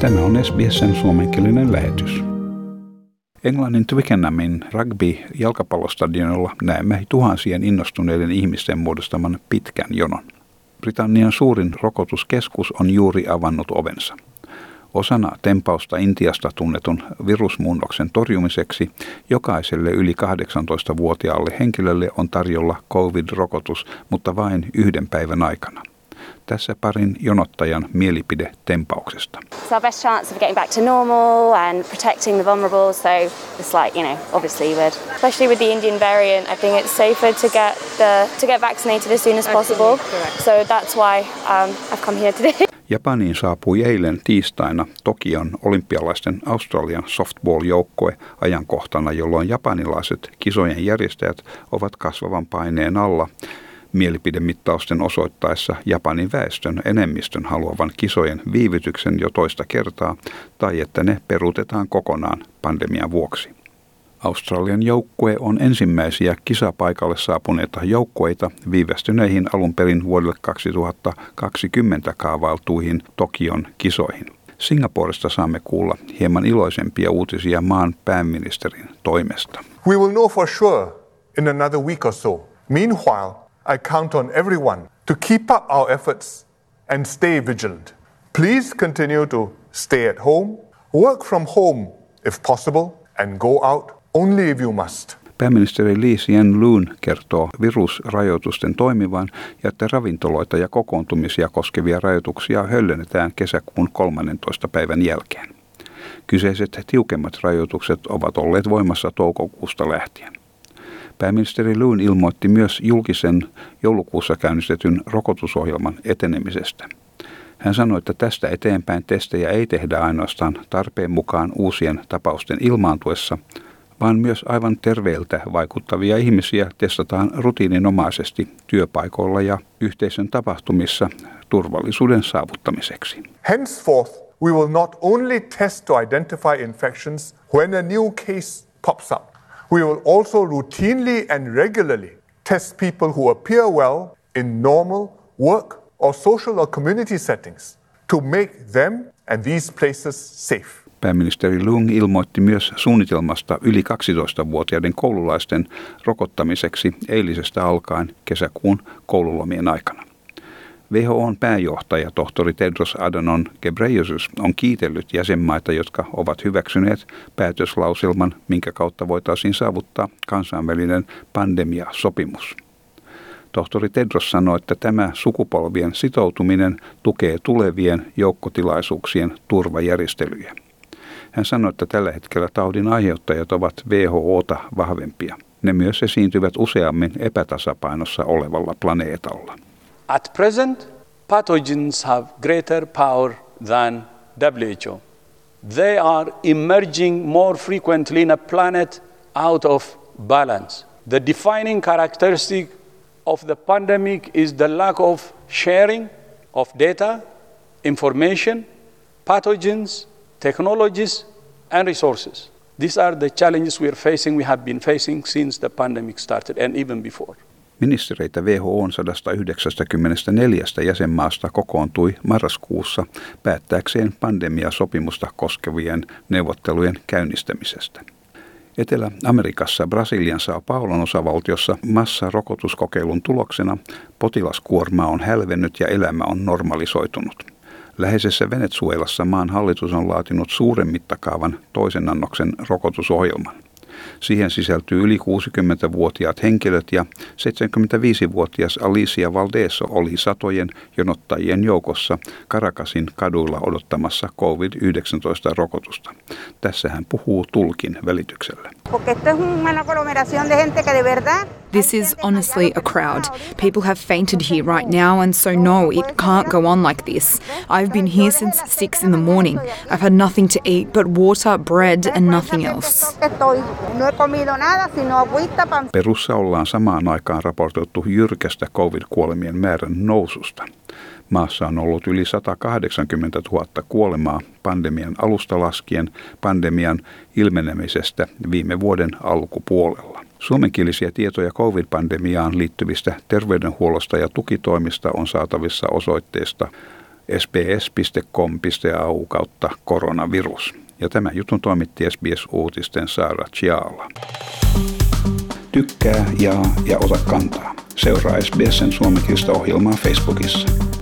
Tämä on SBSn suomenkielinen lähetys. Englannin Twickenhamin rugby-jalkapallostadionilla näemme tuhansien innostuneiden ihmisten muodostaman pitkän jonon. Britannian suurin rokotuskeskus on juuri avannut ovensa. Osana tempausta Intiasta tunnetun virusmuunnoksen torjumiseksi jokaiselle yli 18-vuotiaalle henkilölle on tarjolla COVID-rokotus, mutta vain yhden päivän aikana. Tässä parin jonottajan mielipide tempauksesta. It's our best chance of getting back to normal and protecting the vulnerable. So it's like, you know, obviously would. Especially with the Indian variant, I think it's safer to get the to get vaccinated as soon as possible. So that's why um, I've come here today. Japaniin saapui eilen tiistaina Tokion olympialaisten Australian softball-joukkue ajankohtana, jolloin japanilaiset kisojen järjestäjät ovat kasvavan paineen alla mielipidemittausten osoittaessa Japanin väestön enemmistön haluavan kisojen viivytyksen jo toista kertaa tai että ne peruutetaan kokonaan pandemian vuoksi. Australian joukkue on ensimmäisiä kisapaikalle saapuneita joukkueita viivästyneihin alun perin vuodelle 2020 kaavailtuihin Tokion kisoihin. Singaporesta saamme kuulla hieman iloisempia uutisia maan pääministerin toimesta. We will know for sure in another week or so. Meanwhile, I count on everyone to keep up our efforts and stay vigilant. Please continue to stay at home, work from home if possible, and go out Only if you must. Pääministeri Lee Hsien Loon kertoo virusrajoitusten toimivan ja että ravintoloita ja kokoontumisia koskevia rajoituksia höllennetään kesäkuun 13. päivän jälkeen. Kyseiset tiukemmat rajoitukset ovat olleet voimassa toukokuusta lähtien. Pääministeri Loon ilmoitti myös julkisen joulukuussa käynnistetyn rokotusohjelman etenemisestä. Hän sanoi, että tästä eteenpäin testejä ei tehdä ainoastaan tarpeen mukaan uusien tapausten ilmaantuessa, vaan myös aivan terveiltä vaikuttavia ihmisiä testataan rutiininomaisesti työpaikoilla ja yhteisön tapahtumissa turvallisuuden saavuttamiseksi. Henceforth, we will not only test to identify infections when a new case pops up. We will also routinely and regularly test people who appear well in normal work or social or community settings to make them and these places safe. Pääministeri Lung ilmoitti myös suunnitelmasta yli 12-vuotiaiden koululaisten rokottamiseksi eilisestä alkaen kesäkuun koululomien aikana. WHOn pääjohtaja tohtori Tedros Adhanom Ghebreyesus on kiitellyt jäsenmaita, jotka ovat hyväksyneet päätöslauselman, minkä kautta voitaisiin saavuttaa kansainvälinen pandemiasopimus. Tohtori Tedros sanoi, että tämä sukupolvien sitoutuminen tukee tulevien joukkotilaisuuksien turvajärjestelyjä. Hän sanoi, että tällä hetkellä taudin aiheuttajat ovat WHOta vahvempia. Ne myös esiintyvät useammin epätasapainossa olevalla planeetalla. At present, pathogens have greater power than WHO. They are emerging more frequently in a planet out of balance. The defining characteristic of the pandemic is the lack of sharing of data, information, pathogens, technologies and resources. These are the challenges we are facing, we have been facing since the pandemic started and even before. Ministereitä WHOn 194 jäsenmaasta kokoontui marraskuussa päättääkseen pandemiasopimusta koskevien neuvottelujen käynnistämisestä. Etelä-Amerikassa Brasilian Sao Paulon osavaltiossa massarokotuskokeilun tuloksena potilaskuorma on hälvennyt ja elämä on normalisoitunut. Läheisessä Venezuelassa maan hallitus on laatinut suuren mittakaavan toisen annoksen rokotusohjelman. Siihen sisältyy yli 60-vuotiaat henkilöt ja 75-vuotias Alicia Valdeso oli satojen jonottajien joukossa Karakasin kaduilla odottamassa COVID-19-rokotusta. Tässä hän puhuu tulkin välityksellä. This is honestly a crowd. People have fainted here right now, and so no, it can't go on like this. I've been here since six in the morning. I've had nothing to eat but water, bread, and nothing else. Perussa ollaan samaan aikaan raportoitu jyrkästä covid-kuolemien määrän noususta. Maassa on ollut yli 180 000 kuolemaa pandemian alusta laskien pandemian ilmenemisestä viime vuoden alkupuolella. Suomenkielisiä tietoja covid-pandemiaan liittyvistä terveydenhuollosta ja tukitoimista on saatavissa osoitteesta sbs.com.au kautta koronavirus. Ja tämä jutun toimitti SBS-uutisten Saara Chiala. Tykkää, jaa ja ota kantaa. Seuraa SBSn suomenkielistä ohjelmaa Facebookissa.